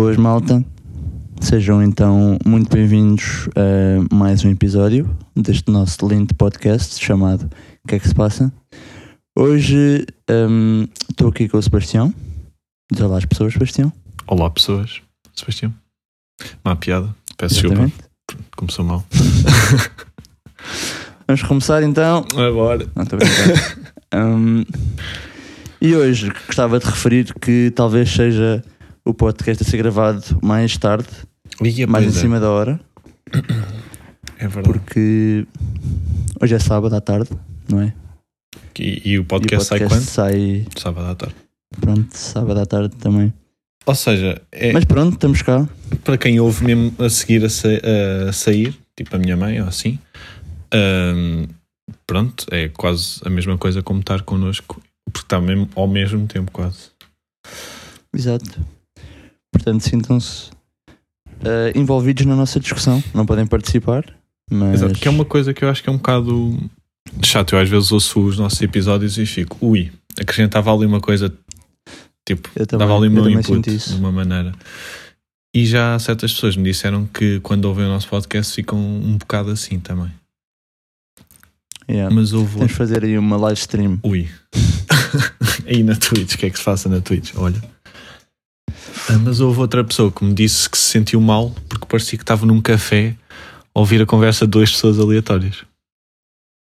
Boas, malta. Sejam então muito bem-vindos a mais um episódio deste nosso lindo podcast chamado O que é que se passa? Hoje hum, estou aqui com o Sebastião. Diz olá às pessoas, Sebastião. Olá, pessoas. Sebastião. Má piada. Peço desculpa. Começou mal. Vamos começar então. Agora. Não, estou. Hum, e hoje gostava de referir que talvez seja o podcast a ser gravado mais tarde, mais em cima da hora, É verdade. porque hoje é sábado à tarde, não é? E, e o E o podcast, sai quando? sai, Sábado à tarde. pronto, sábado à tarde também. Ou seja, é, Mas pronto, estamos cá. para quem ouve mesmo a seguir a, sa- a sair, tipo a minha mãe ou assim, hum, pronto, é quase a mesma coisa como estar connosco, porque está mesmo ao mesmo tempo quase. Exato. Portanto, sintam-se eh, envolvidos na nossa discussão. Não podem participar, mas. Exato, que é uma coisa que eu acho que é um bocado chato. Eu às vezes ouço os nossos episódios e fico, ui, acrescentava ali uma coisa, tipo, também, dava ali o eu meu input de uma maneira. E já certas pessoas me disseram que quando ouvem o nosso podcast ficam um bocado assim também. Yeah. Mas houve. Temos de fazer aí uma live stream. Ui. Aí na Twitch, o que é que se faça na Twitch? Olha. Mas houve outra pessoa que me disse que se sentiu mal porque parecia que estava num café a ouvir a conversa de duas pessoas aleatórias.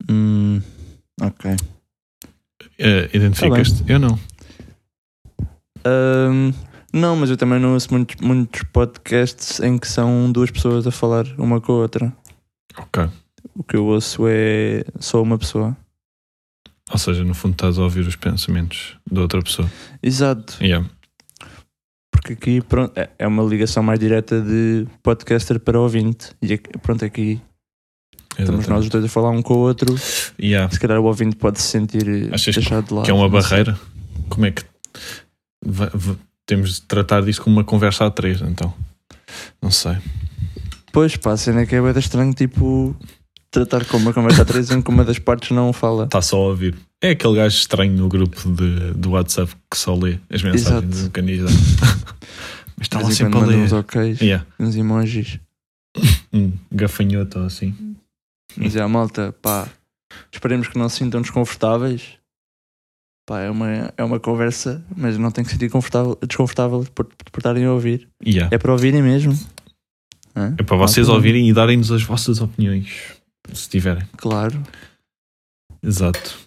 Hum, ok. Ah, Identificas-te? eu não. Ahm, não, mas eu também não ouço muitos, muitos podcasts em que são duas pessoas a falar uma com a outra. Ok. O que eu ouço é só uma pessoa. Ou seja, no fundo estás a ouvir os pensamentos da outra pessoa. Exato. Yeah. Porque aqui pronto, é- é uma ligação mais direta de podcaster para ouvinte. E aqui- pronto, aqui estamos nós os dois a falar um com o outro. Yeah. Se calhar o ouvinte pode se sentir Achas deixado de lado. Que é uma sei. barreira? Como é que. va- va- temos de tratar disso como uma conversa a três, então. Não sei. Pois pá, a cena é que é bem estranho, tipo, tratar como uma conversa a três em que uma das partes não fala. Está só a ouvir. É aquele gajo estranho no grupo de, do WhatsApp que só lê as mensagens do candidato. Mas está lá sempre a ler. uns ok's, Yeah. uns emojis. Um gafanhoto assim. Mas é a malta, pá, esperemos que não se sintam desconfortáveis. Pá, é uma, é uma conversa, mas não tem que sentir confortável, desconfortável por, estarem a ouvir. Yeah. É para ouvirem mesmo. Hã? É para vocês ouvirem e darem-nos as vossas opiniões. Se tiverem. Claro. Exato.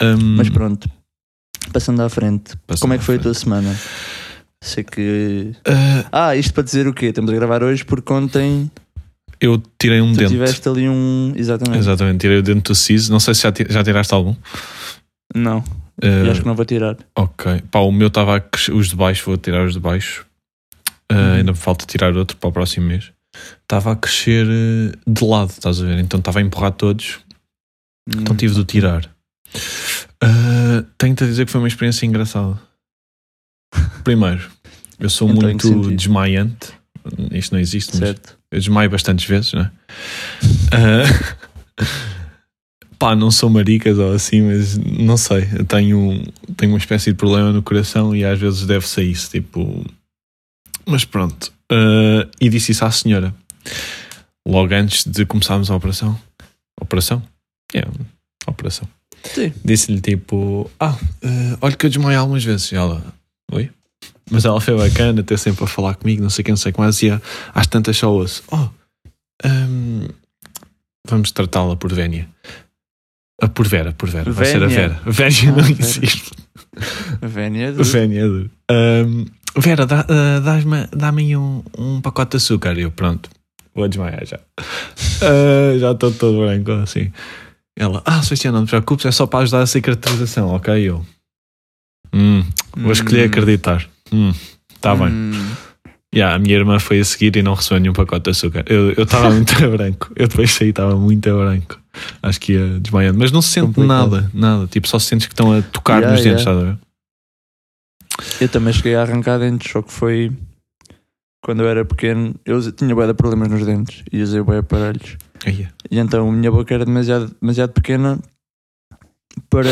Um, Mas pronto, passando à frente, passando como é que foi a tua semana? Sei que. Ah, Ah, isto para dizer o quê? Estamos a gravar hoje porque ontem eu tirei um tu dente. tiveste ali um. Exatamente. Exatamente, tirei o dente do siso. Não sei se já, já tiraste algum. Não, e acho que não vou tirar. Ok. Pá, o meu estava a crescer, os de baixo, vou tirar os de baixo. Ah, Uhum. Ainda me falta tirar outro para o próximo mês. Estava a crescer eh, de lado, estás a ver? Então estava a empurrar todos, então Hum. tive de o tirar. Ah, Tenho-te a dizer que foi uma experiência engraçada. Primeiro, eu sou Então, muito desmaiante. Isto não existe, mas Certo. eu desmaio bastantes vezes, não é? Ah, pá, não sou maricas ou assim, mas não sei. Tenho, tenho uma espécie de problema no coração e às vezes deve-se a isso. Tipo, mas pronto. Ah, e disse isso à senhora logo antes de começarmos a operação. Operação? É, operação. Sim. Disse-lhe tipo: Ah, ah, olha que eu desmaio algumas vezes. E ela, oi? Mas ela foi bacana, até sempre a falar comigo, não sei quem, não sei como. E às tantas só ouço: Oh, hum, vamos tratá-la por Vénia. Ah, por Vera, por Vera. Vai ser a Vénia. Vera. Vénia Ah, não Vera. existe. Vénia do... Vénia é duro. Hum, Vera, dá- dás-me- dá-me aí um, um pacote de açúcar. E eu, pronto, vou desmaiar já. Ah, já estou todo branco assim. Ela, ah, Sebastião, não te preocupes, é só para ajudar a cicatrização, ok? Eu, hum, vou escolher Hum. acreditar. Hum, tá bem. Hum. Yeah, a minha irmã foi a seguir e não recebeu nenhum pacote de açúcar. Eu estava muito branco. Eu depois saí, estava muito branco. Acho que ia desmaiando. Mas não se sente Complicado. nada, nada. Tipo, só sentes que estão a tocar Yeah, nos dentes, yeah. estás a ver? Eu também cheguei a arrancar dentes, só que foi quando eu era pequeno, eu tinha bué de problemas nos dentes e usei bué aparelhos. Aí, E então a minha boca era demasiado, demasiado pequena para,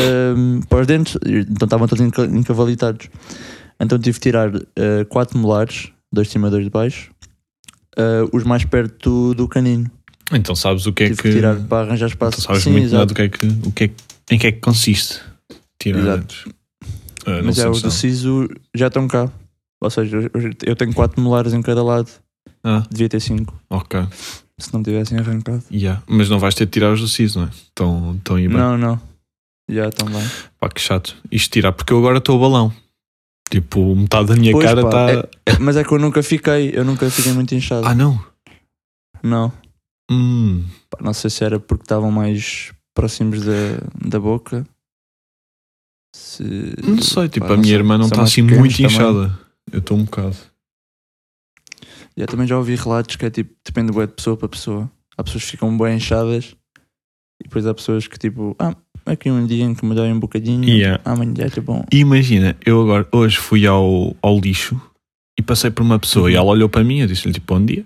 para os dentes, então estavam todos enca- encavalitados. Então tive de tirar eh, quatro molares, dois de cima e dois de baixo, eh, os mais perto do, do canino. Então sabes o que é tive que. tirar para arranjar espaço. Então sabes Sim, muito exato. do que é que, o que é, em que é que consiste. Tirar Exato. dentes. Ah, Mas é, os do siso já estão cá. Ou seja, eu- tenho quatro molares em cada lado, Ah, devia ter cinco, ok. se não tivessem arrancado. Yeah. Mas não vais ter de tirar os do siso, não é? Estão, estão aí bem. Não, não. Já estão bem. Pá, que chato. Isto tirar, porque eu agora estou a balão. Tipo, metade da minha Pois, cara está. É, mas é que eu nunca fiquei, eu nunca fiquei muito inchado. Ah, não? Não. Hum. Pá, não sei se era porque estavam mais próximos da, da boca. Se... Não sei, tipo, Pá, a não minha sei. irmã não São está mais assim pequenos muito também. inchada. Eu estou um bocado. Já também já ouvi relatos que é tipo, depende bué de pessoa para pessoa. Há pessoas que ficam bem inchadas e depois há pessoas que tipo, ah, aqui um dia em que me dói um bocadinho, Yeah. amanhã já está bom. Imagina, eu agora, hoje fui ao, ao lixo e passei por uma pessoa e Uhum. ela olhou para mim e eu disse-lhe tipo bom dia.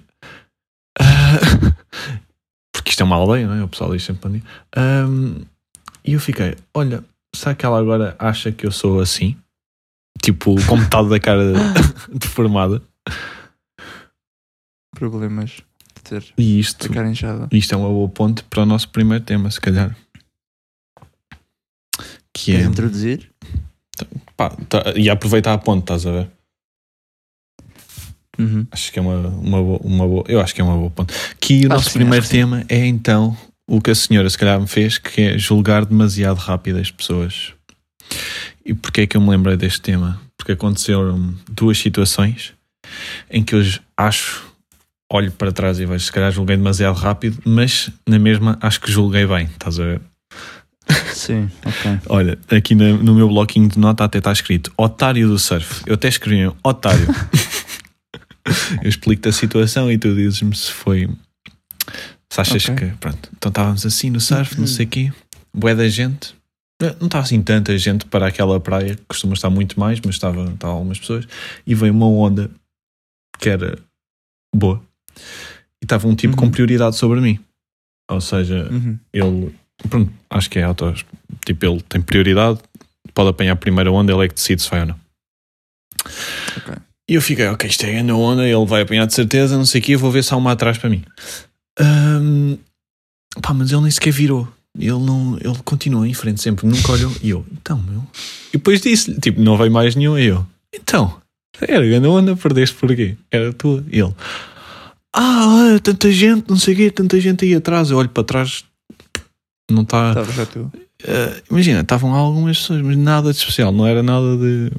Ah, porque isto é uma aldeia, não é? O pessoal diz sempre bom dia. Ahm, e eu fiquei, olha, será que ela agora acha que eu sou assim? Tipo, com metade da cara deformada. Problemas de ter E isto, ficar inchada. isto é uma boa ponte para o nosso primeiro tema, se calhar. Que é. Queres introduzir? Pá, tá- e aproveitar a ponte, estás a ver? Uhum. Acho que é uma, uma, boa, uma boa. Eu acho que é uma boa ponto. Que o Acho nosso sim, primeiro que sim. tema é então o que a senhora se calhar me fez, que é julgar demasiado rápido as pessoas. E porquê é que eu me lembrei deste tema? Porque aconteceram duas situações em que eu acho, olho para trás e vejo, se calhar julguei demasiado rápido, mas na mesma acho que julguei bem, estás a ver? Sim, ok. Olha, aqui na- no meu bloquinho de nota até está escrito otário do surf. Eu até escrevi otário. eu explico-te a situação e tu dizes-me se foi. Se achas Ok. que. Pronto. Então estávamos assim no surf, não sei o quê. Bué da gente. Não estava assim tanta gente para aquela praia, que costuma estar muito mais, mas estava, estava algumas pessoas. E veio uma onda que era boa. E estava um tipo com Uhum. prioridade sobre mim. Ou seja, Uhum. ele, pronto, acho que é auto, tipo, ele tem prioridade, pode apanhar a primeira onda, ele é que decide se vai ou não. Ok. E eu fiquei, ok, isto é grande onda, ele vai apanhar de certeza, não sei o quê, vou ver se há uma atrás para mim. Ahm, pá, mas ele nem sequer virou. Ele não, ele continuou em frente sempre, nunca olhou. E eu, então, meu. E depois disse-lhe, tipo, não veio mais nenhum. E eu, então, era grande onda, perdeste porquê? Era tua. E ele, ah, olha, tanta gente, não sei o quê, tanta gente aí atrás. Eu olho para trás, não está. Tu. Uh, imagina, estavam algumas pessoas, mas nada de especial, não era nada de.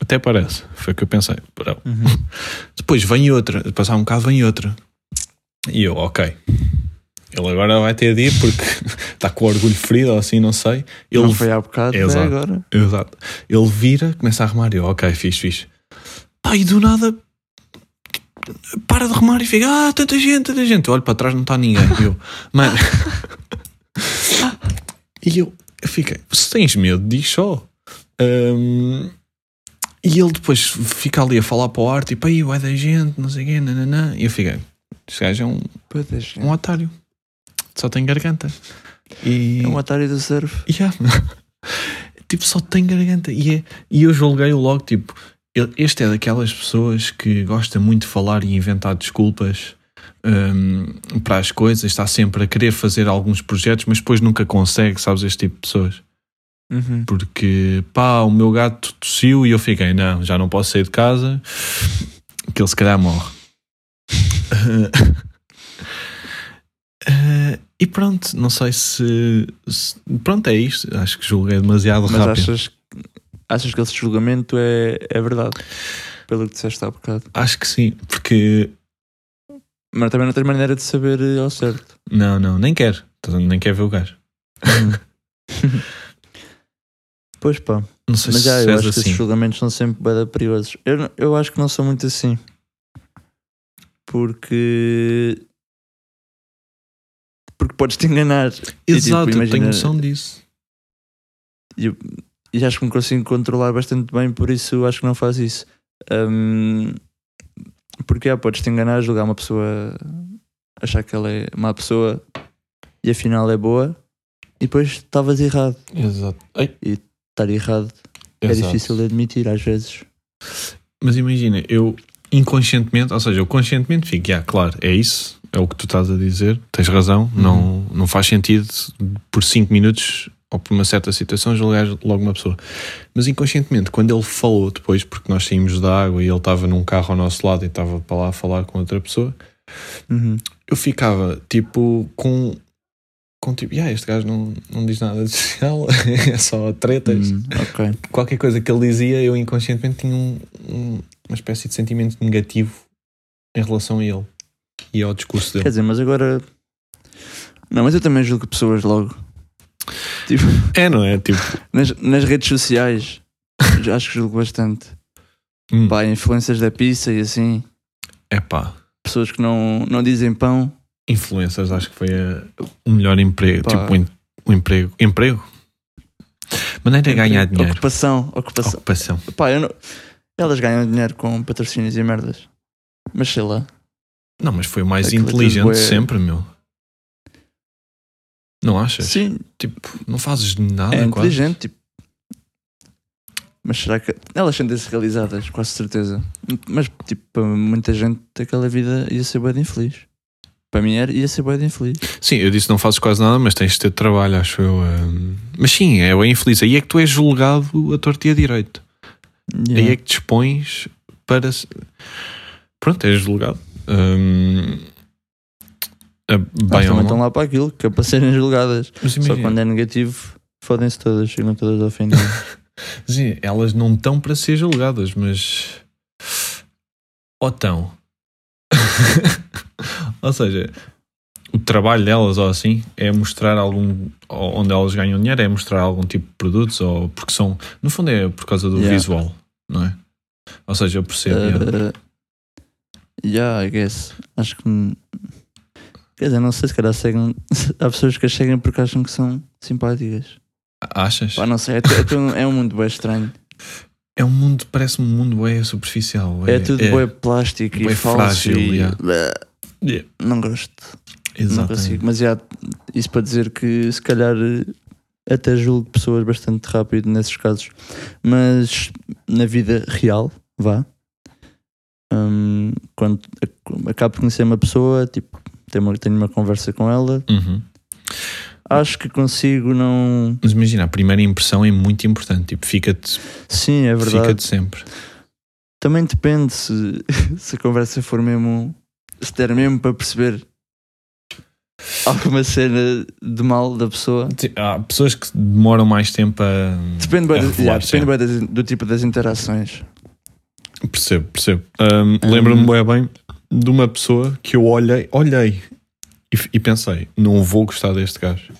Até parece, foi o que eu pensei. Uhum. Depois vem outra, passar um bocado vem outra. E eu, ok. Ele agora vai ter de ir porque está com o orgulho ferido ou assim, não sei. Ele, Não foi há bocado, Exato. foi agora. Exato. Ele vira, começa a remar e eu, ok, fixe, fixe. Pá, e do nada para de remar e fica, ah, tanta gente, tanta gente. Eu olho para trás, não está ninguém. E eu, mano. e eu, eu fiquei, se tens medo, diz só. Hum, e ele depois fica ali a falar para o ar, tipo, aí vai da gente, não sei o quê, nananã. E eu fiquei, este gajo é um, é, um otário. Só tem garganta. E... É um Atari do surf. Yeah. tipo, só tem garganta. E, é, e eu julguei-o logo, tipo, este é daquelas pessoas que gosta muito de falar e inventar desculpas hum, para as coisas, está sempre a querer fazer alguns projetos, mas depois nunca consegue, sabes, este tipo de pessoas. Uhum. Porque, pá, o meu gato tossiu e eu fiquei, não, já não posso sair de casa, que ele se calhar morre. Eh, e pronto, não sei se, se- Pronto, é isto. Acho que julguei demasiado Mas rápido. achas, achas que esse julgamento é, é verdade? Pelo que disseste há bocado. Acho que sim, porque. Mas também não tens maneira de saber eh, ao certo. Não, não, nem quero. Nem quero ver o gajo. pois pá. Não sei Mas se já, eu acho que assim. esses julgamentos são sempre bem perigosos. Eu, eu acho que não sou muito assim. Porque. Porque podes te enganar. Exato, tipo, eu tenho imagina- noção disso. E, eu- e acho que me consigo controlar bastante bem, por isso acho que não faço isso. Hum, porque ah, podes te enganar, julgar uma pessoa, achar que ela é má pessoa e afinal é boa, e depois estavas errado. Exato. Ei, Estar errado é exato. difícil de admitir às vezes. Mas imagina, eu inconscientemente, ou seja, eu conscientemente fico, ah, claro, é isso, é o que tu estás a dizer, tens razão, não, não faz sentido por 5 minutos ou por uma certa situação julgar logo uma pessoa. Mas inconscientemente, quando ele falou depois, porque nós saímos da água e ele estava num carro ao nosso lado e estava para lá a falar com outra pessoa, Uhum. eu ficava tipo com. Com tipo, ah, este gajo não, não diz nada de especial, é só tretas. Hum, ok. Qualquer coisa que ele dizia, eu inconscientemente tinha um- um- uma espécie de sentimento negativo em relação a ele e ao discurso Quer dele. dizer, mas agora. Não, mas eu também julgo pessoas logo. Tipo, É, não é? Tipo, nas, nas redes sociais, acho que julgo bastante. hum, Pá, influências da pizza e assim. é pá, Pessoas que não, não dizem pão. influências acho que foi a- o melhor emprego. Pá. Tipo, o emprego. Emprego? Maneira de ganhar dinheiro. Ocupação, ocupação. Ocupação. Pá, eu não... Elas ganham dinheiro com patrocínios e merdas. Mas sei lá. Não, mas foi o mais Aquilo inteligente tudo é- sempre, meu. Não achas? Sim, Tipo, não fazes nada é inteligente. Tipo. Mas será que. Elas sentem-se realizadas, quase certeza. Mas, tipo, para muita gente, aquela vida ia ser bem infeliz. Para mim era, ia ser bem infeliz. Sim, eu disse não fazes quase nada, mas tens de ter trabalho, acho eu. hum. Mas sim, é bem infeliz. Aí é que tu és julgado a torto e a direito. Aí é que te expões para. Pronto, és julgado. A- Elas ou também mal. estão lá para aquilo, que é para serem julgadas. Só quando é negativo, fodem-se todas, chegam todas fim. sim, elas não estão para ser julgadas, mas. Ou estão. ou seja, o trabalho delas ou assim é mostrar algum. Onde elas ganham dinheiro é mostrar algum tipo de produtos, ou porque são. No fundo é por causa do Yeah. visual, não é? Ou seja, eu percebo. Uh, yeah, I guess. Acho que. Quer dizer, não sei se calhar seguem. Há pessoas que as seguem porque acham que são simpáticas. Achas? Pá, não sei, é, é, é um mundo bem estranho. É um mundo, parece-me um mundo bem superficial. É, tudo bem plástico bué e falso. frágil, e, Yeah, Não gosto, não exatamente. consigo. Mas já, isso para dizer que se calhar até julgo pessoas bastante rápido nesses casos. Mas na vida real, vá. hum, quando ac- acabo de conhecer uma pessoa, tipo, tenho uma, tenho uma conversa com ela, Uhum. acho que consigo não. Mas imagina, a primeira impressão é muito importante. Tipo, fica-te Sim, é verdade. fica sempre. Também depende se, se a conversa for mesmo. Se der mesmo para perceber alguma cena de mal da pessoa. Há pessoas que demoram mais tempo a. Depende, bem, a do- revelar, yeah, depende bem do tipo das interações. Percebo, percebo. Um, Lembro-me bem, bem de uma pessoa que eu olhei, olhei e, e pensei, não vou gostar deste gajo.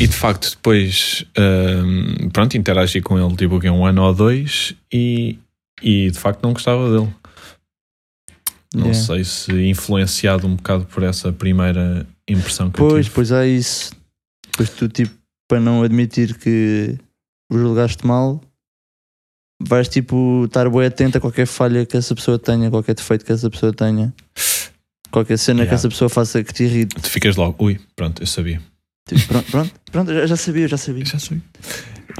E de facto, depois, um, pronto, interagi com ele tipo que um ano ou dois e, e de facto não gostava dele. Não Yeah. sei se influenciado um bocado por essa primeira impressão que eu Pois, tive. pois há isso. Depois tu, tipo, para não admitir que o julgaste mal, vais, tipo, estar bem atento a qualquer falha que essa pessoa tenha, qualquer defeito que essa pessoa tenha, qualquer cena que Yeah. essa pessoa faça que te irrite. Tu ficas logo, ui, pronto, eu sabia. Tipo, pronto, pronto, pronto, já, sabia, já sabia. Já.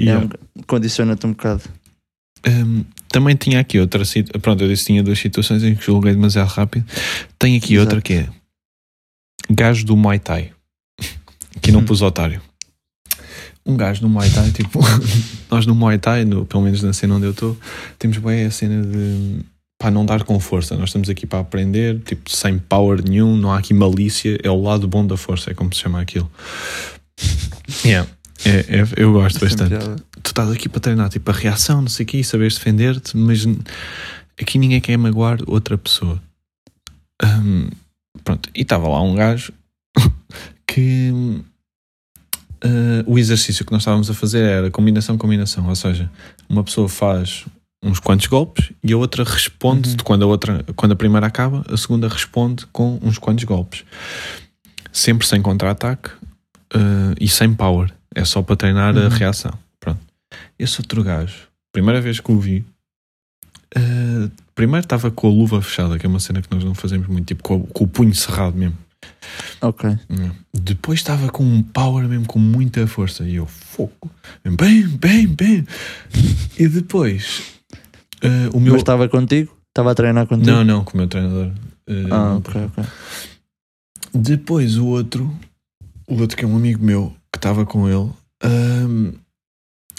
É Yeah. um- Condiciona-te um bocado. Um, também tinha aqui outra situação. Pronto, eu disse que tinha duas situações em que julguei demasiado rápido. Tem aqui Exato. outra que é gajo do Muay Thai. Aqui não Hum. pus otário. Um gajo no Muay Thai, tipo, nós no Muay Thai, no, pelo menos na cena onde eu estou, temos bem a cena de pá, não dar com força. Nós estamos aqui para aprender, tipo, sem power nenhum, não há aqui malícia, é o lado bom da força, é como se chama aquilo. Yeah. É, é- eu gosto Sem bastante piada. tu estás aqui para treinar tipo a reação, não sei o quê, saberes defender-te, mas aqui ninguém quer magoar outra pessoa. Hum, pronto, e estava lá um gajo que ah, o exercício que nós estávamos a fazer era combinação, combinação, ou seja, uma pessoa faz uns quantos golpes e a outra responde Uhum. quando a outra quando a primeira acaba, a segunda responde com uns quantos golpes. Sempre sem contra-ataque ah, e sem power. É só para treinar a Uhum. reação. Pronto. Esse outro gajo, primeira vez que o vi, ah, Primeiro estava com a luva fechada, que é uma cena que nós não fazemos muito, tipo com, o- com o punho cerrado mesmo. Ok. Yeah. Depois estava com um power mesmo, com muita força. E eu, foco. Bem, bem, bem. e depois, eh, o meu. Mas estava contigo? Estava a treinar contigo? Não, não, com o meu treinador. eh, Ah, ok, ok. Depois o outro, o outro que é um amigo meu que estava com ele, ahm,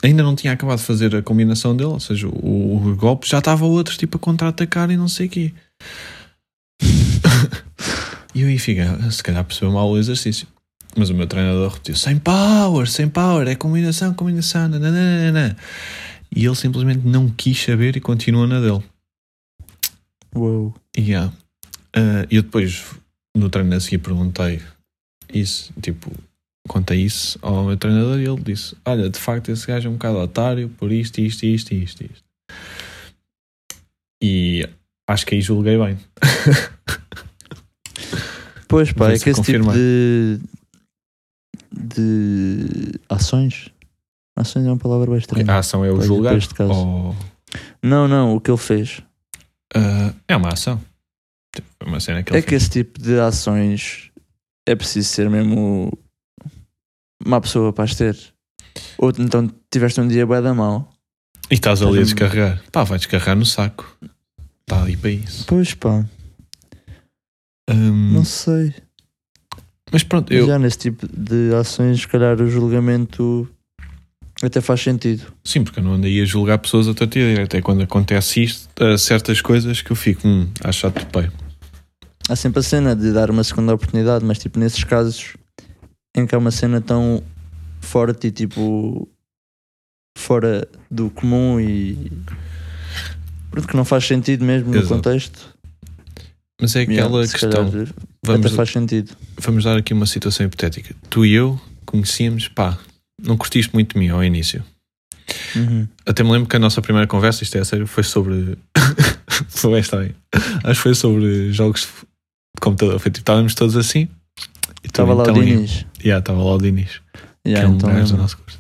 ainda não tinha acabado de fazer a combinação dele, ou seja, o, o golpe já estava outros tipo a contra-atacar e não sei o quê. e eu aí fiquei, "Ah, se calhar percebeu mal o exercício. Mas o meu treinador repetiu: sem power, sem power, é combinação, combinação, nananana. E ele simplesmente não quis saber e continua na dele. Uou. E yeah. Ah, eu depois, no treino a seguir, perguntei isso, tipo, contei isso ao meu treinador e ele disse: Olha, de facto, esse gajo é um bocado otário por isto, isto, isto, isto, isto. E acho que aí julguei bem. Pois pá, é que esse tipo confirma. de. de ações. Ações é uma palavra bem estranha. A ação é o julgar. neste caso. ou- Não, não, o que ele fez. Ah, é uma ação. Tipo, uma cena que ele é que esse tipo de ações é preciso ser mesmo uma pessoa para as ter. Ou então tiveste um dia bué da mal. E estás ali a descarregar. Pá, vai descarregar no saco. Está ali para isso. Pois pá, Hum, não sei. mas pronto, eu, Já nesse tipo de ações, se calhar o julgamento até faz sentido. Sim, porque eu não andei a julgar pessoas a torta e direita. É quando acontece isto, uh, certas coisas que eu fico, hum, acho chato de pai. Há sempre a cena de dar uma segunda oportunidade, mas tipo nesses casos em que há uma cena tão forte e tipo fora do comum e pronto, que não faz sentido mesmo no Exato. contexto. Mas é aquela Yeah, questão. calhar Vamos, até faz sentido. vamos dar aqui uma situação hipotética. Tu e eu conhecíamos, pá, não curtiste muito de mim ao início. Uhum. Até me lembro que a nossa primeira conversa, isto é a sério, foi sobre. foi esta aí. Acho que foi sobre jogos de computador. Foi tipo, estávamos todos assim. E tu, Estava lá o então, Diniz. Yeah, estava lá o. Yeah, que é um então gajo do nosso curso.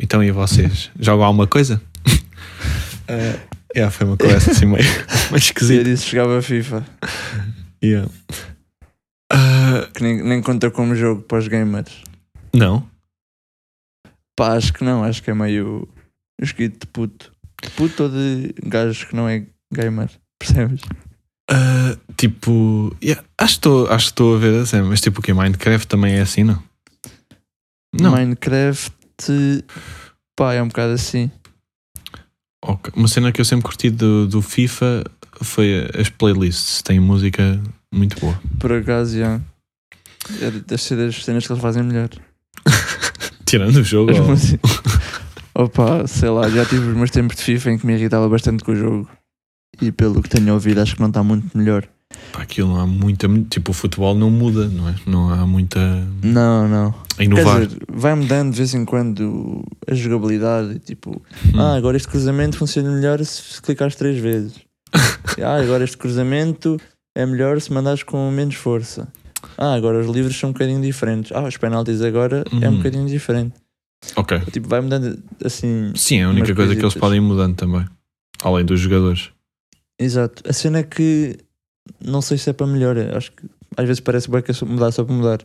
Então e vocês? Jogam alguma coisa? uh, yeah, foi uma conversa assim meio, meio E eu esquisita. disse que jogava FIFA, Yeah. Uh, que nem, nem conta como jogo para os gamers. não, Pá, acho que não, acho que é meio escrito de puto. De puto ou de gajos que não é gamer, percebes? Uh, tipo, yeah, acho, que estou- a ver assim, mas tipo o que? Minecraft também é assim, não? Não, Minecraft, pá, é um bocado assim. ok. uma cena que eu sempre curti do, do FIFA foi as playlists, tem música muito boa. Por acaso, já. É das cenas que eles fazem melhor. Tirando o jogo, ou-. Opa, sei lá, já tive os meus tempos de FIFA em que me irritava bastante com o jogo. E pelo que tenho ouvido, acho que não está muito melhor. pá, aquilo não há muita. Tipo, o futebol não muda, não é? Não há muita. Não, não. a Quer inovar. dizer, vai mudando de vez em quando a jogabilidade. Tipo, Hum. ah, agora este cruzamento funciona melhor se clicares três vezes. ah, agora este cruzamento é melhor se mandares com menos força. Ah, agora os livros são um bocadinho diferentes. Ah, os penaltis agora é um Hum. bocadinho diferente. Ok. Tipo, vai mudando assim. Sim, é a única coisa que eles podem ir mudando também. Além dos jogadores. Exato. A cena é que não sei se é para melhor. Acho que às vezes parece bem que é mudar só para mudar.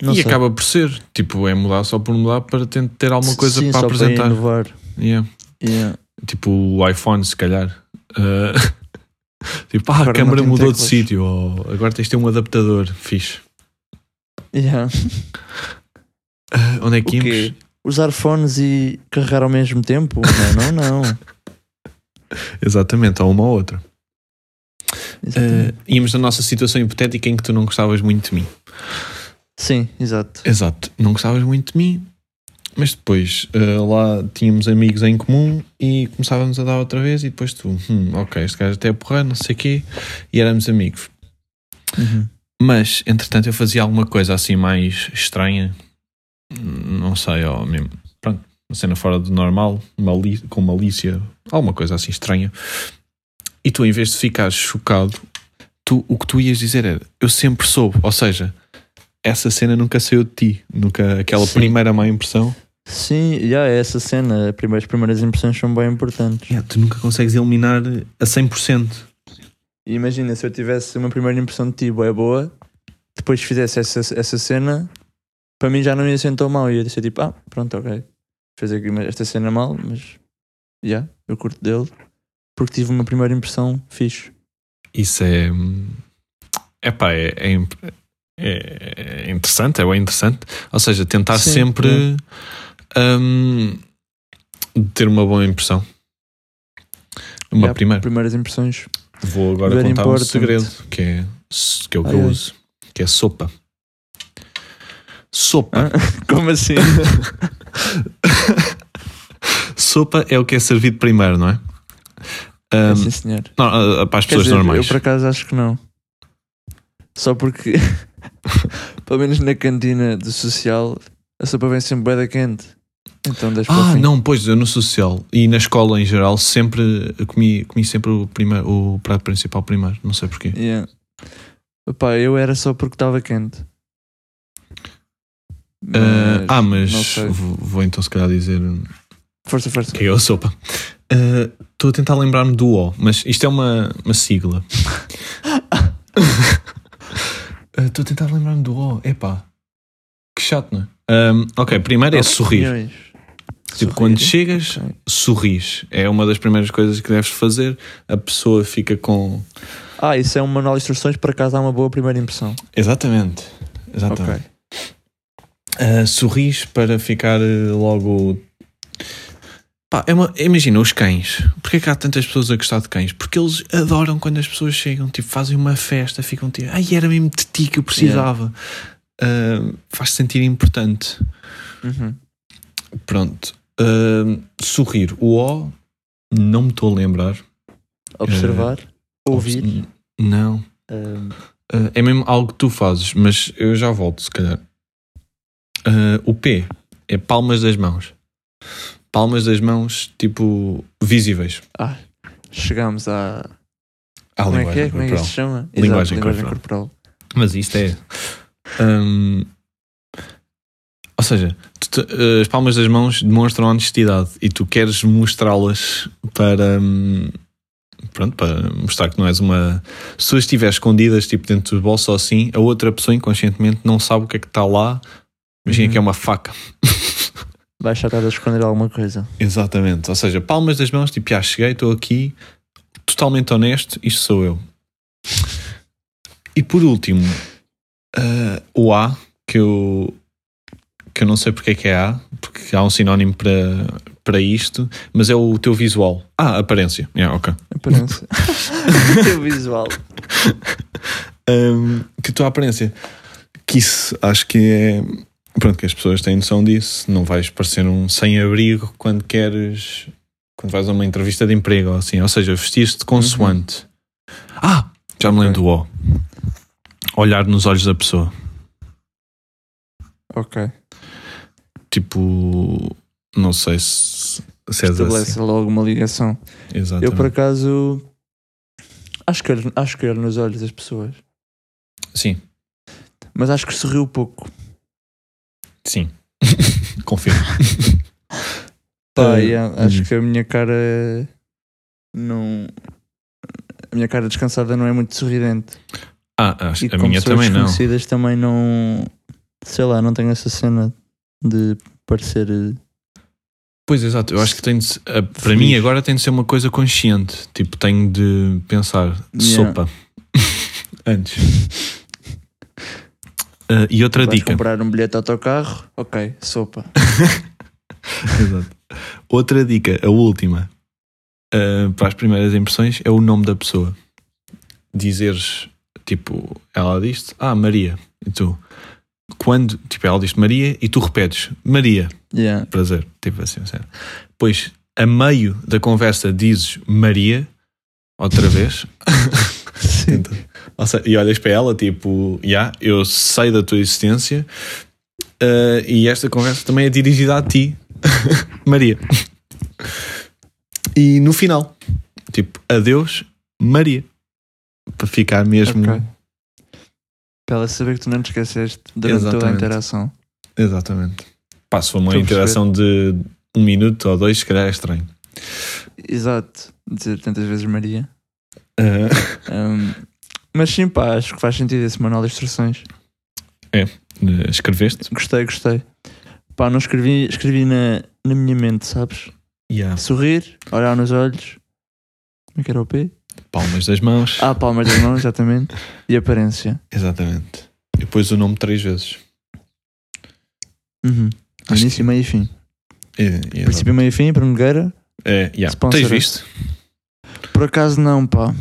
Não e sei. acaba por ser. Tipo, é mudar só por mudar para tentar ter alguma coisa Sim, para só apresentar. Para inovar. Yeah. Yeah. Tipo o iPhone, se calhar. Uh, tipo, ah, a câmera mudou de teclas. sítio. Ou agora tens de ter um adaptador. Fixe. Yeah. Uh, onde é que íamos? Usar fones e carregar ao mesmo tempo? Não, não, não. Exatamente, ou uma ou outra. Uh, íamos na nossa situação hipotética em que tu não gostavas muito de mim. Sim, exato. Exato, não gostavas muito de mim, mas depois uh, lá tínhamos amigos em comum e começávamos a dar outra vez e depois tu, hum, ok, este gajo até é porra, não sei o quê, e éramos amigos. Uhum. Mas, entretanto, eu fazia alguma coisa assim mais estranha, não sei, ó, mesmo, uma cena fora do normal, mali com malícia, alguma coisa assim estranha, e tu, em vez de ficares chocado, tu, o que tu ias dizer era, eu sempre soube, ou seja, essa cena nunca saiu de ti, nunca, aquela Sim. primeira má impressão, Sim, já é essa cena. As primeiras, as primeiras impressões são bem importantes. Yeah, tu nunca consegues eliminar a 100%. E imagina se eu tivesse uma primeira impressão de ti é boa, depois fizesse essa, essa cena, para mim já não ia ser tão mal. Ia ser tipo, ah, pronto, ok. Fez esta cena mal, mas já, eu curto dele. Porque tive uma primeira impressão fixe. Isso é. Epá, é, é, é, é interessante, é bem interessante. Ou seja, tentar Sim, sempre hum, ter uma boa impressão. Uma Já, primeira. Primeiras impressões. Vou agora Very contar um important. segredo que é, que é o que eu uso, que é sopa. Sopa. Hã? Como assim? Sopa é o que é servido primeiro, não é? Hum, Sim, senhor. não, ah, para as pessoas dizer, normais. Eu por acaso acho que não. Só porque, pelo menos na cantina do social, a sopa vem sempre bué da quente. Então deixa Ah, não, pois eu no social e na escola em geral sempre comi, comi sempre o, primeiro, o prato principal primeiro, não sei porquê. Yeah. Epá, eu era só porque estava quente. Ah, ah, mas vou, vou então se calhar dizer Força, força. que é a sopa. Ah, Estou a tentar lembrar-me do O, mas isto é uma, uma sigla. Ah, Estou a tentar lembrar-me do O, epá, que chato, não é? Ahm, ok, primeiro é sorrir. Opiniões. Tipo, Sorrir. quando chegas, Ok. sorris. É uma das primeiras coisas que deves fazer. A pessoa fica com. Ah, isso é um manual de instruções para caso há uma boa primeira impressão. Exatamente. Exatamente. Ok. Uh, sorris para ficar uh, logo. Pá, é uma- imagina os cães. Porquê que há tantas pessoas a gostar de cães? Porque eles adoram quando as pessoas chegam, tipo, fazem uma festa, ficam tipo, ai, era mesmo de ti que eu precisava. Uh, faz-se sentir importante. Uhum. Pronto. Uh, sorrir. O O, não me estou a lembrar. Observar, ouvir. Obs- Não. Uh, é mesmo algo que tu fazes, mas eu já volto, se calhar. Uh, o P é palmas das mãos. Palmas das mãos, tipo, visíveis. ah, chegamos à. À como é que é? linguagem Como é que isso corporal. se chama? Linguagem Exato, linguagem corporal. corporal. Mas isto é. hum, ou seja, tu te- uh, as palmas das mãos demonstram honestidade e tu queres mostrá-las para. hum, pronto, para mostrar que não és uma. Se tu as estiveres escondidas, tipo dentro do bolso ou assim, a outra pessoa inconscientemente não sabe o que é que está lá. Imagina Uhum. que é uma faca. Vais estar a esconder alguma coisa. Exatamente. Ou seja, palmas das mãos, tipo, já cheguei, estou aqui, totalmente honesto, isto sou eu. E por último, ah, o A, que eu, que eu não sei porque é que é A, porque há um sinónimo para, para isto, mas é o teu visual. Ah, aparência. Yeah, ok. Aparência. Teu visual. Ahm, que tua aparência. Que isso acho que é. Pronto, que as pessoas têm noção disso. Não vais parecer um sem-abrigo quando queres. Quando vais a uma entrevista de emprego ou assim. Ou seja, vestir-te consoante. Ah! Já me lembro do O. Olhar nos olhos da pessoa. Ok. Tipo. Não sei se, se Estabelece assim. logo uma ligação. Exatamente. Eu por acaso. Acho que, acho que olho nos olhos das pessoas. Sim, Mas acho que sorriu pouco. Sim. Confirmo. Pá, Ah, yeah, acho que a minha cara não. A minha cara descansada não é muito sorridente. Ah, acho E que a minha também não. desconhecidas também não. Sei lá, não tenho essa cena de parecer. eh, Pois, exato. Eu acho que tem de, a- para mim agora tem de ser uma coisa consciente. Tipo, tenho de pensar Yeah. sopa antes. Ah, e outra Vais dica. comprar um bilhete de autocarro? Ok, sopa. Exato. Outra dica, a última, ah, para as primeiras impressões, é o nome da pessoa. Dizeres, tipo, ela diz ah, Maria. E tu, quando, tipo, ela diz Maria e tu repetes, Maria. Yeah. prazer, tipo assim, sério. Depois, a meio da conversa, dizes Maria, outra vez, Sim. Ou e olhas para ela, tipo, já, eu sei da tua existência eh, e esta conversa também é dirigida a ti, Maria. E no final, tipo, adeus, Maria, para ficar mesmo. Ok. Para ela saber que tu não te esqueceste durante toda a Exatamente. interação. Exatamente. Pá, se for uma Estou interação de um minuto ou dois, se calhar é estranho. Exato. Dizer tantas vezes Maria. Ah, Um, mas sim, pá, acho que faz sentido esse manual de instruções. eh, escreveste? Gostei, gostei. Pá, não escrevi, escrevi na, na minha mente, sabes? Yeah. Sorrir, olhar nos olhos. Como é que era o P? Palmas das mãos. Ah, palmas das mãos, exatamente. E aparência. Exatamente. E depois o nome três vezes. Uhum. Acho Início, que- meio e fim. É, é, Princípio, meio e fim, para Nogueira. é, yeah. Sponsor. Tens visto? Por acaso não, pá.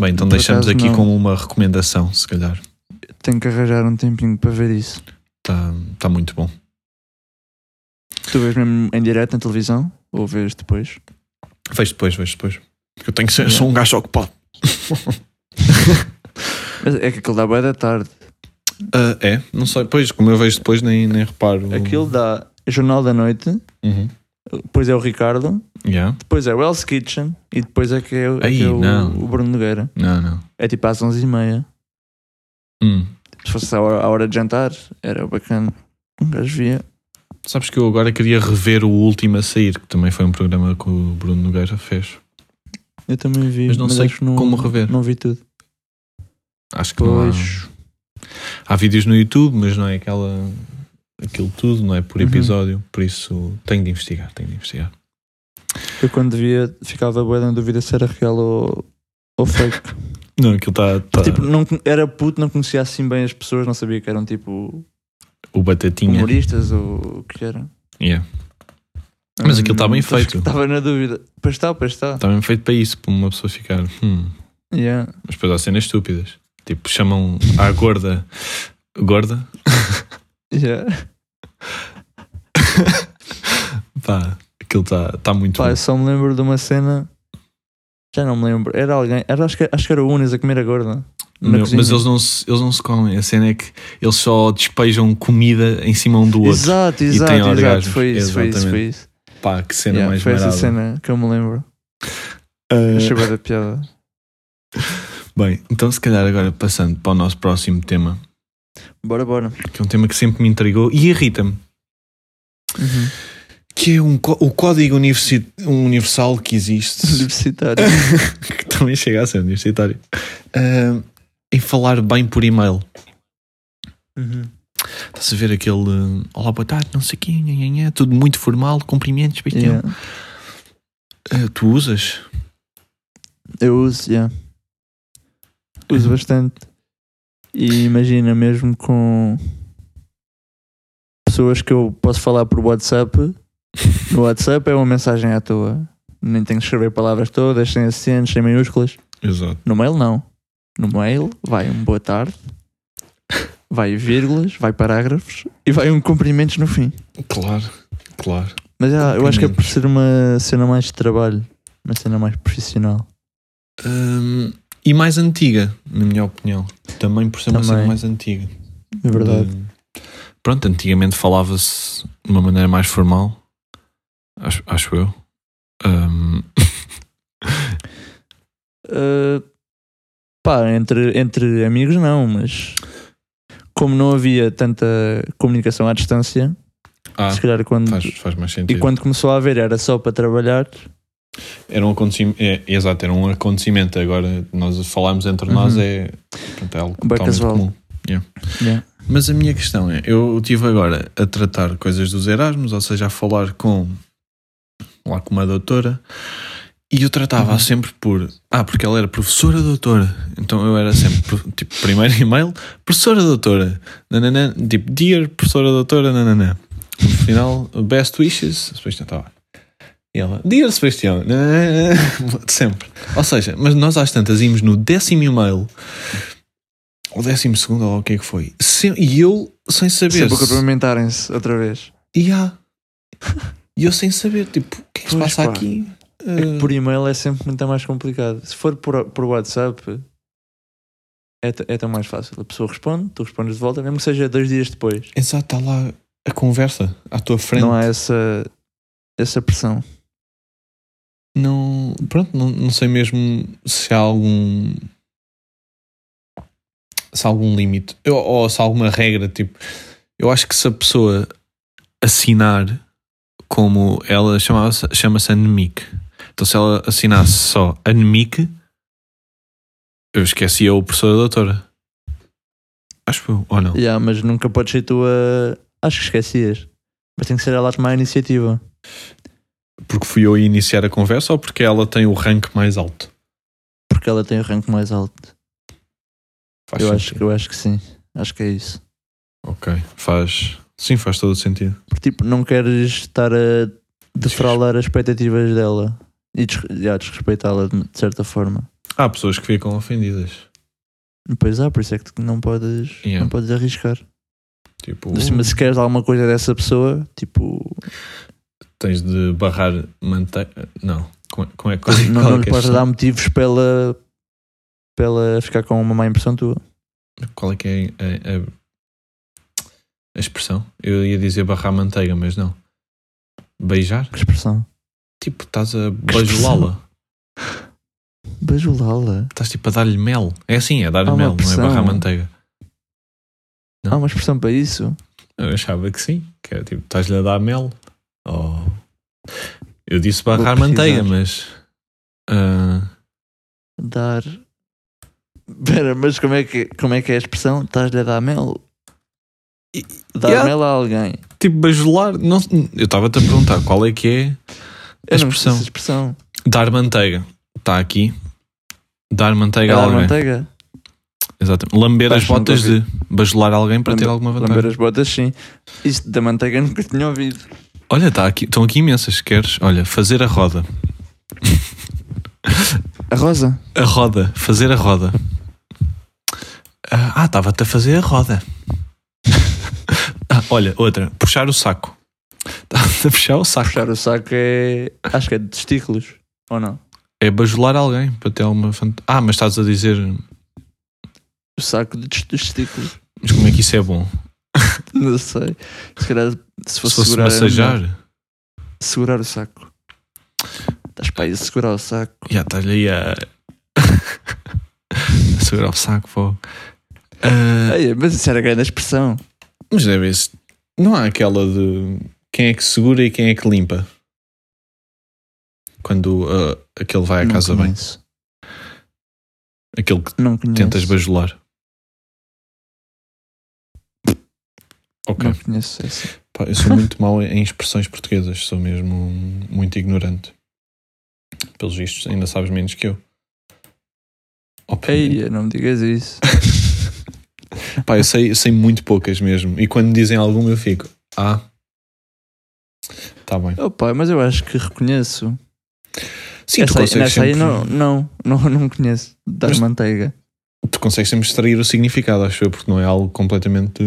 Bem, então Por deixamos aqui não. como uma recomendação, se calhar. Tenho que arranjar um tempinho para ver isso. Está tá muito bom. Tu vês mesmo em direto na televisão? Ou vês depois? Vejo depois, vejo depois. Porque eu tenho que ser, Yeah. sou um gajo ocupado. Mas é que aquilo dá boa da tarde. Ah, é, não sei. Pois, como eu vejo depois, nem, nem reparo. Aquilo dá Jornal da Noite, Uhum. Depois é o Ricardo, Yeah. depois é o Hell's Kitchen e depois é que é, o- é que é o, o Bruno Nogueira. Não, não. É tipo às 11h30. Hum. Se fosse a hora, a hora de jantar, era bacana. Um gajo via. Sabes que eu agora queria rever o último a sair, que também foi um programa que o Bruno Nogueira fez. Eu também vi, Mas não sei acho que não, como rever. Não vi tudo. Acho que não há, Pois. há vídeos no YouTube, mas não é aquela aquilo tudo, não é por Uhum. episódio. Por isso tenho de investigar, tenho de investigar. Eu quando via ficava boa na dúvida se era real ou, ou fake. Não, aquilo está. Tá, Tipo, não, era puto, não conhecia assim bem as pessoas, não sabia que eram tipo o Batatinha. humoristas ou o que era. Yeah. Mas aquilo tá bem Hum, feito. Estava na dúvida. Pois está, pois está. Está mesmo feito para isso, para uma pessoa ficar. Hum. Yeah. Mas depois há cenas estúpidas. Tipo, chamam à gorda. Gorda? Yeah. Pá, aquilo está tá muito Pá, bom. eu só me lembro de uma cena. Já não me lembro. Era alguém. Era, acho, que, acho que era o Unas a comer a gorda. Na Meu, cozinha. mas eles não, se, eles não se comem. A cena é que eles só despejam comida em cima um do outro. Exato, exato, exato. orgasmos. Foi isso, foi isso, foi isso. Pá, que cena Yeah, mais foi essa marada. cena que eu me lembro. Ah, Achei bué da piada. bem, então se calhar agora passando para o nosso próximo tema, Bora, bora. que é um tema que sempre me intrigou e irrita-me, Uhum. que é um, o código universi- universal que existe, Universitário. que também chega a ser universitário, ah, em falar bem por e-mail. Uhum. Estás a ver aquele uh, olá, boa tarde, não sei quê, nha, nha, nha, tudo muito formal, cumprimentos. Yeah. Uh, tu usas? Eu uso, yeah. Uso Uhum. bastante. E imagina mesmo com pessoas que eu posso falar por WhatsApp. No WhatsApp é uma mensagem à toa. Nem tenho que escrever palavras todas, sem acentos, sem minúsculas. Exato. No mail não. No mail vai um boa tarde, vai vírgulas, vai parágrafos e vai um cumprimentos no fim. Claro, claro. Mas ah, eu acho que é por ser uma cena mais de trabalho, uma cena mais profissional. Um, e mais antiga, na minha opinião. Também por ser uma Também. cena mais antiga. É verdade. De- Pronto, antigamente falava-se de uma maneira mais formal, acho, acho eu. Um, Uh, pá, entre, entre amigos não, mas como não havia tanta comunicação à distância, ah, se calhar quando. faz, faz mais sentido. E quando começou a haver era só para trabalhar. Era um acontecimento, é, exato, era um acontecimento. Agora nós falarmos entre Uhum. nós é, pronto, é algo totalmente comum. Yeah. Mas a minha questão é: eu estive agora a tratar coisas dos Erasmus, ou seja, a falar com lá com uma doutora, e eu tratava Uhum. sempre por ah, porque ela era professora doutora, então eu era sempre tipo, primeiro e-mail, professora doutora, nananã, tipo, dear professora doutora, nananã. No final, best wishes, Sebastião estava. E ela, dear Sebastião, sempre. Ou seja, mas nós às tantas íamos no décimo e-mail. O décimo segundo, ou o que é que foi? Sem- e eu sem saber. Sempre se- cumprimentarem-se outra vez. e há. E eu sem saber, tipo, o que é que se passa pá. aqui? É por e-mail é sempre muito mais complicado. Se for por, por WhatsApp, é, é tão mais fácil. A pessoa responde, tu respondes de volta, mesmo que seja dois dias depois. Exato, está lá a conversa à tua frente. Não há essa, essa pressão. Não- pronto, não, não sei mesmo se há algum. Se há algum limite. Ou se há alguma regra, tipo. Eu acho que se a pessoa assinar como ela chama-se Anemic. Então se ela assinasse só Anemic, eu esquecia o professor doutora. Acho que ou não? Yeah, mas nunca podes ser tu a. Acho que esquecias. Mas tem que ser ela a tomar a iniciativa. Porque fui eu a iniciar a conversa ou porque ela tem o rank mais alto? Porque ela tem o rank mais alto. Faz Eu acho, sentido. que- eu acho que sim. Acho que é isso. Ok, faz. Sim, faz todo o sentido. Porque tipo, não queres estar a defraudar as expectativas dela e des yeah, desrespeitá-la de certa forma. Há pessoas que ficam ofendidas. Pois há, por isso é que não podes, Yeah. não podes arriscar. Tipo, cima, se queres alguma coisa dessa pessoa, tipo, tens de barrar manteiga. Não. Como é, como é, é- não, é não lhe que é podes dar motivos para ela, para ela ficar com uma má impressão tua. Qual é que é a, a- a expressão? Eu ia dizer barrar manteiga, mas não. Beijar? Que expressão? Tipo, estás a bajulá-la. Bajulá-la. Estás tipo a dar-lhe mel. É assim, é dar-lhe mel, não é barrar manteiga. Não. Há uma expressão para isso? Eu achava que sim, que era tipo, estás-lhe a dar mel. Oh. Eu disse barrar manteiga, mas. ah, Dar. Espera, mas como é, que, como é que é a expressão? Estás-lhe a dar mel? E- Dar Yeah. mel a alguém. tipo, bajular. Não, eu estava-te a perguntar qual é que é a expressão. a expressão. Dar manteiga. Está aqui. Dar manteiga É a dar alguém. manteiga? Exatamente. Lamber as botas de bajular alguém para ter alguma vantagem. Lamber as botas, sim. Isto da manteiga nunca tinha ouvido. Olha, tá aqui, estão aqui imensas. Queres? Olha, fazer a roda. A rosa? A roda. Fazer a roda. Ah, estava-te a fazer a roda. Ah, olha, outra. Puxar o saco. Estava-te a puxar o saco. Puxar o saco é. Acho que é de testículos. Ou não? É bajular alguém para ter alguma vantagem. Ah, mas estás a dizer. O saco de testículos. Mas como é que isso é bom? Não sei. Se calhar, se Se fosse, fosse segurar. massajar. Segurar o saco. Estás para aí a segurar o saco. Já estás aí a. a segurar o saco, pô. Ah, Ei, mas isso era grande expressão. Mas deve ser. Não há aquela de quem é que segura e quem é que limpa. Quando ah, aquele vai à não casa bem. conheço. Aquele que Não conheço. tentas bajular. Ok. Não conheço essa. Pá, eu sou muito mau em expressões portuguesas. Sou mesmo muito ignorante. Pelos vistos, ainda sabes menos que eu. Ei, não me digas isso. Pá, eu sei, eu sei muito poucas mesmo. E quando dizem alguma eu fico. Ah. Tá bem. Opa, mas eu acho que reconheço. Sim, tu essa aí, consegues nessa aí sempre, não, não, não, não conheço. Dar manteiga. tu consegues sempre extrair o significado, acho eu, porque não é algo completamente.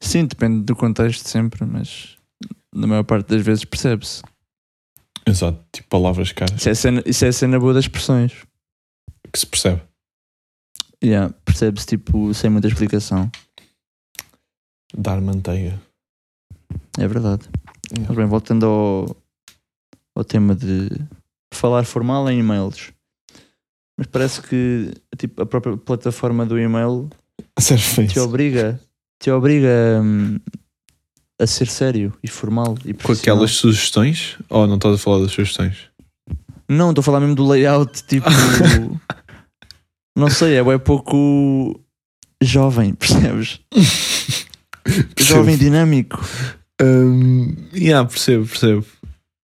Sim, depende do contexto sempre, mas na maior parte das vezes percebe-se. Exato, tipo palavras caras Isso é a cena, isso é a cena boa das expressões. que se percebe. Yeah, percebe-se tipo sem muita explicação. Dar manteiga. É verdade. Mas bem, voltando ao, ao tema de falar formal em e-mails. Mas parece que tipo, a própria plataforma do e-mail Serve te obriga, te obriga hum, a ser sério e formal e Com profissional. aquelas sugestões? Ou não estás a falar das sugestões? Não, estou a falar mesmo do layout, tipo. não sei, é, pouco jovem, percebes? Jovem dinâmico. Um, yeah, percebo, percebo.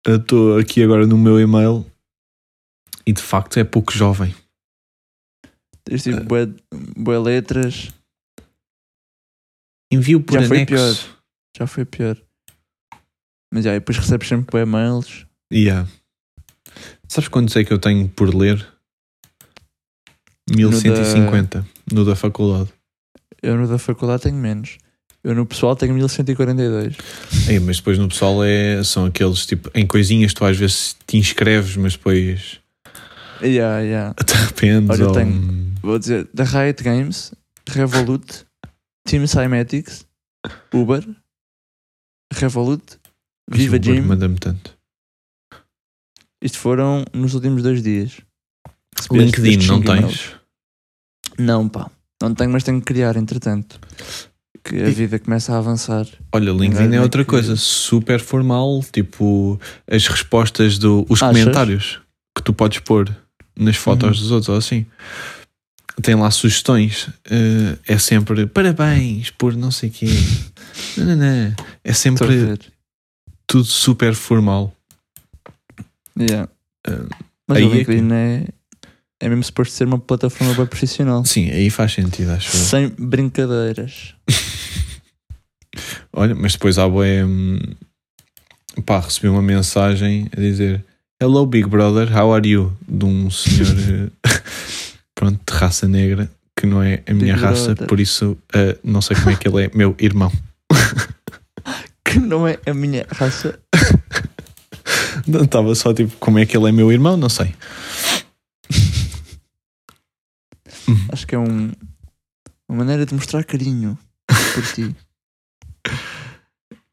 Estou aqui agora no meu e-mail e de facto é pouco jovem. Tens tipo bué, bué letras. Envio por Já foi anexo. Já foi pior. Mas já, e depois recebes sempre bué mails. Yeah. Sabes quantos é que eu tenho por ler? 1150 no da faculdade. Eu no da faculdade tenho menos. Eu no pessoal tenho 1142. Ei, mas depois no pessoal é, são aqueles tipo em coisinhas tu às vezes te inscreves, mas depois Yeah, yeah. te arrependes. Olha, eu ou- tenho. Vou dizer, da Riot Games, Revolut, Team Cymatics, Uber, Revolut, Viva Gym. Manda-me tanto. Isto foram nos últimos dois dias. LinkedIn, não tens? Não, pá. Não tenho, mas tenho que criar, entretanto. que a E- vida começa a avançar. Olha, LinkedIn é é outra que- coisa super formal, tipo as respostas do os Achas? comentários que tu podes pôr nas fotos Uhum. dos outros, ou assim. Tem lá sugestões. eh, é sempre parabéns por não sei quê. não, não, não. É sempre tudo super formal. Yeah. Ah, Mas aí o é LinkedIn é, é mesmo suposto ser uma plataforma bem profissional. Sim, aí faz sentido, acho eu. Sem brincadeiras. Olha, mas depois há boé. Pá, recebi uma mensagem a dizer Hello Big Brother, how are you? De um senhor eh, pronto, de raça negra que não é a minha raça, por isso eh, não sei como é que ele é meu irmão. Que não é a minha raça. Não estava só tipo como é que ele é meu irmão, não sei. Acho que é um, uma maneira de mostrar carinho por ti.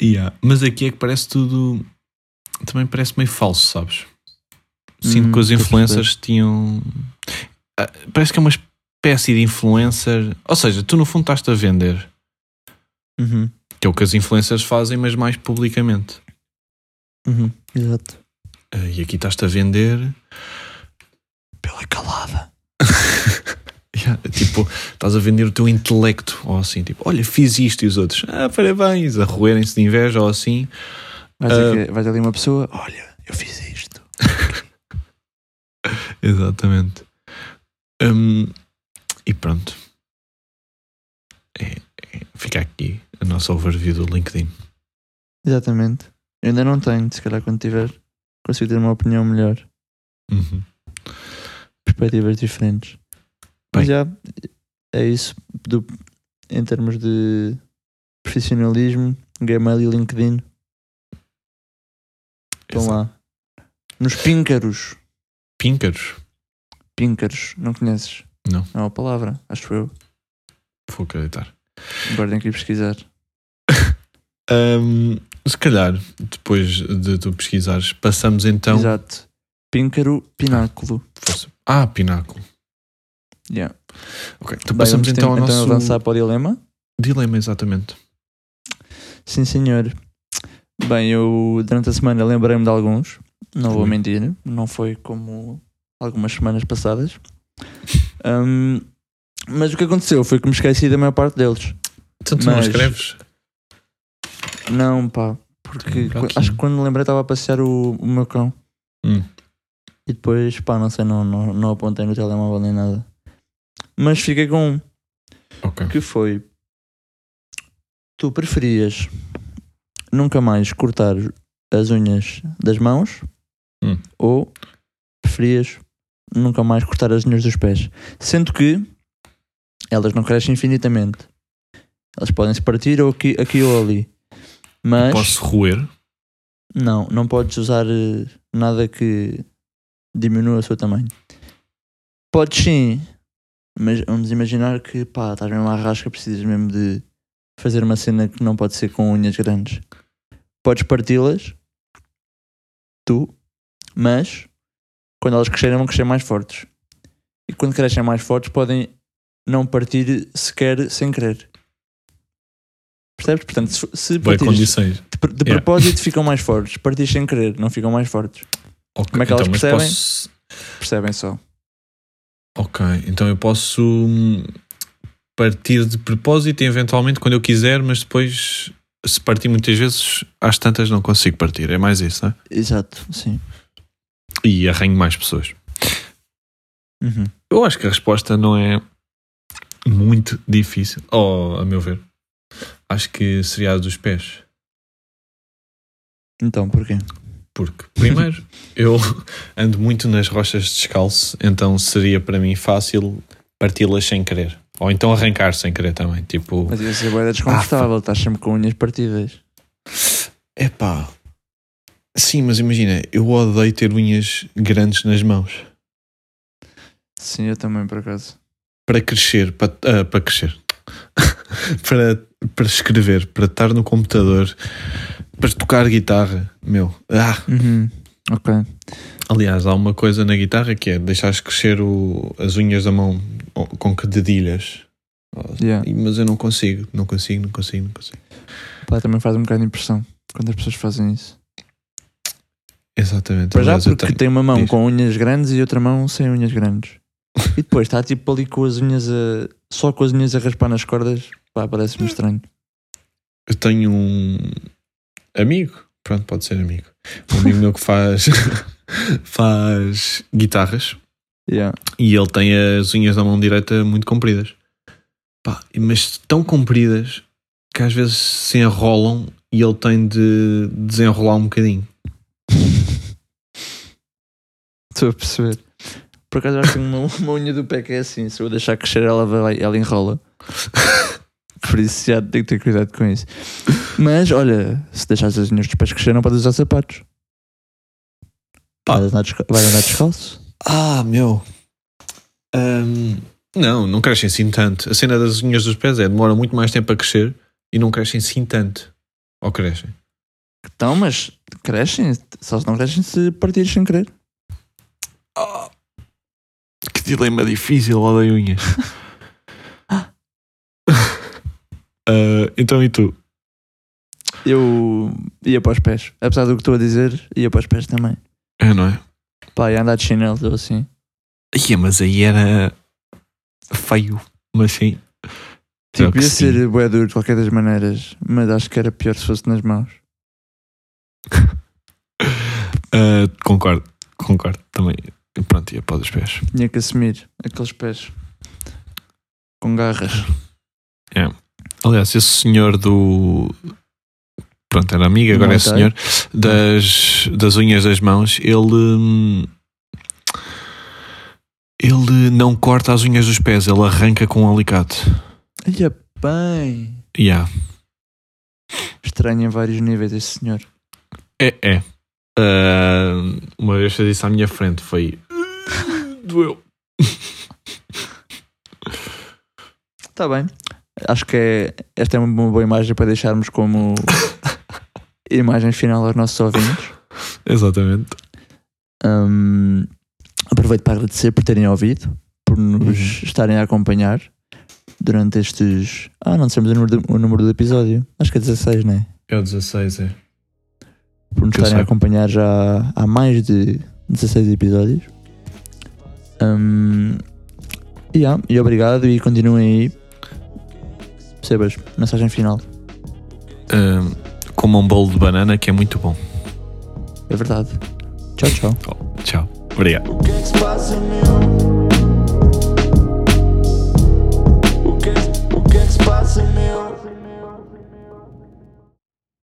Yeah. Mas aqui é que parece tudo. Também parece meio falso, sabes? Sinto Hum, que os influencers tinham. Ah, Parece que é uma espécie de influencer. Ou seja, tu no fundo estás-te a vender. Uhum. Que é o que as influencers fazem, mas mais publicamente. Uhum. Exato. Ah, E aqui estás-te a vender. Pela calada. Yeah, tipo, estás a vender o teu intelecto. Ou assim, tipo, olha, fiz isto e os outros. Ah, parabéns. A roerem-se de inveja ou assim. Vais, Ah. dizer que- vais ali uma pessoa, olha, eu fiz isto. Exatamente. Hum, e pronto. É- é- fica aqui a nossa overview do LinkedIn. Exatamente. Eu ainda não tenho, se calhar quando tiver, consigo ter uma opinião melhor. Uhum. Perspectivas diferentes. Mas já é isso do, em termos de profissionalismo, Gmail e LinkedIn estão Exato. lá. Nos píncaros. Píncaros. Píncaros, não conheces? Não. Não é uma palavra, acho eu. Vou acreditar. Agora tenho que ir pesquisar. Hum, se calhar, depois de tu pesquisares, passamos então. Exato. Píncaro, pináculo. Ah, pináculo. Yeah. Ok, então Bem, passamos então ao ter- nosso avançar para o dilema. dilema, exatamente. Sim, senhor. Bem, eu durante a semana lembrei-me de alguns, não vou Ui. mentir, não foi como algumas semanas passadas. Hum, mas o que aconteceu foi que me esqueci da maior parte deles. Então tu não Mas- escreves? Não, pá, porque aqui. acho que quando lembrei estava a passear o, o meu cão Hum. e depois, pá, não sei, não, não, não apontei no telemóvel nem nada. Mas fiquei com um Ok. que foi: tu preferias nunca mais cortar as unhas das mãos Hum. ou preferias nunca mais cortar as unhas dos pés? Sendo que elas não crescem infinitamente, elas podem se partir ou aqui, aqui ou ali, mas Posso roer? não, não podes usar eh, nada que diminua o seu tamanho. Podes sim, mas vamos imaginar que pá, estás mesmo à rasca, precisas mesmo de fazer uma cena que não pode ser com unhas grandes. Podes parti-las, tu, mas quando elas crescerem vão crescer mais fortes. E quando crescem mais fortes podem não partir sequer sem querer. Percebes? Portanto, se, se Boas partires de, de Yeah. propósito ficam mais fortes. Partir sem querer, não ficam mais fortes. Ok, Como é que elas então, mas percebem? posso- Percebem só. Ok, então eu posso hum, partir de propósito e eventualmente quando eu quiser, mas depois, se partir muitas vezes, às tantas não consigo partir. É mais isso, né? Exato, sim. E arranho mais pessoas. Uhum. Eu acho que a resposta não é muito difícil. Oh, a meu ver. Acho que seria a dos pés. Então, porquê? Porque, primeiro, eu ando muito nas rochas descalço, então seria para mim fácil parti-las sem querer. Ou então arrancar sem querer também. Tipo, Mas ia ser boeda desconfortável, estás sempre com unhas partidas. epá. Sim, mas imagina, eu odeio ter unhas grandes nas mãos. Sim, eu também, por acaso. Para crescer, para, ah, para crescer. para, para escrever, para estar no computador, para tocar guitarra, meu. Ah, Uhum. Ok. Aliás, há uma coisa na guitarra que é deixares crescer o- as unhas da mão com que dedilhas. Yeah. Mas eu não consigo, não consigo, não consigo, não consigo. Pá, também faz um bocado de impressão quando as pessoas fazem isso. Exatamente. Para já porque tem uma mão Diz. com unhas grandes e outra mão sem unhas grandes. E depois está tipo ali com as unhas a. só com as unhas a raspar nas cordas. Pá, parece-me estranho. Eu tenho um amigo, pronto, pode ser amigo. Um amigo meu que faz, faz guitarras Yeah. e ele tem as unhas da mão direita muito compridas. Pá, mas tão compridas que às vezes se enrolam e ele tem de desenrolar um bocadinho. Estou a perceber. Por acaso acho que uma, uma unha do pé que é assim. Se eu deixar crescer, ela, vai, ela enrola. Por isso já tenho que ter cuidado com isso. Mas olha, se deixares as unhas dos pés crescer, não podes usar sapatos. Pá. Vais andar, desca- vais andar descalço? Ah, meu. Ahm, não, não crescem assim tanto. A cena das unhas dos pés é demora muito mais tempo a crescer e não crescem assim tanto. Ou crescem? Então, mas crescem. Só se não crescem se partires sem querer. Dilema difícil, odeio unhas. Ah, então e tu? Eu ia para os pés. Apesar do que estou a dizer, ia para os pés também. É, não é? Pá, ia andar de chinelo ou assim. Ia, mas aí era feio. Mas sim. Tipo, que ia sim. ser bué duro de qualquer das maneiras. Mas acho que era pior se fosse nas mãos. Ah, concordo, concordo também. Pronto, ia para os pés. Tinha que assumir aqueles pés com garras. Aliás, esse senhor do. Pronto, era amigo, agora é senhor. Das, das unhas das mãos, ele. Ele não corta as unhas dos pés, ele arranca com um alicate. Ia bem. Yeah. Estranho em vários níveis este senhor. É, é. Ah, uma vez fez isso à minha frente, foi. Doeu. Está Tá bem. Acho que é, esta é uma boa imagem para deixarmos como imagem final aos nossos ouvintes. Exatamente. Hum, aproveito para agradecer por terem ouvido, por nos Uhum. estarem a acompanhar durante estes. Ah, não dissemos o número, do, o número do episódio. Acho que é 16, não é? É o 16, é. Por nos estarem a acompanhar já há mais de 16 episódios. Hum, yeah, e obrigado e continuem aí. Percebas? Mensagem final. Ah, Coma um bolo de banana que é muito bom. É verdade. Tchau, tchau. Oh, tchau. Obrigado.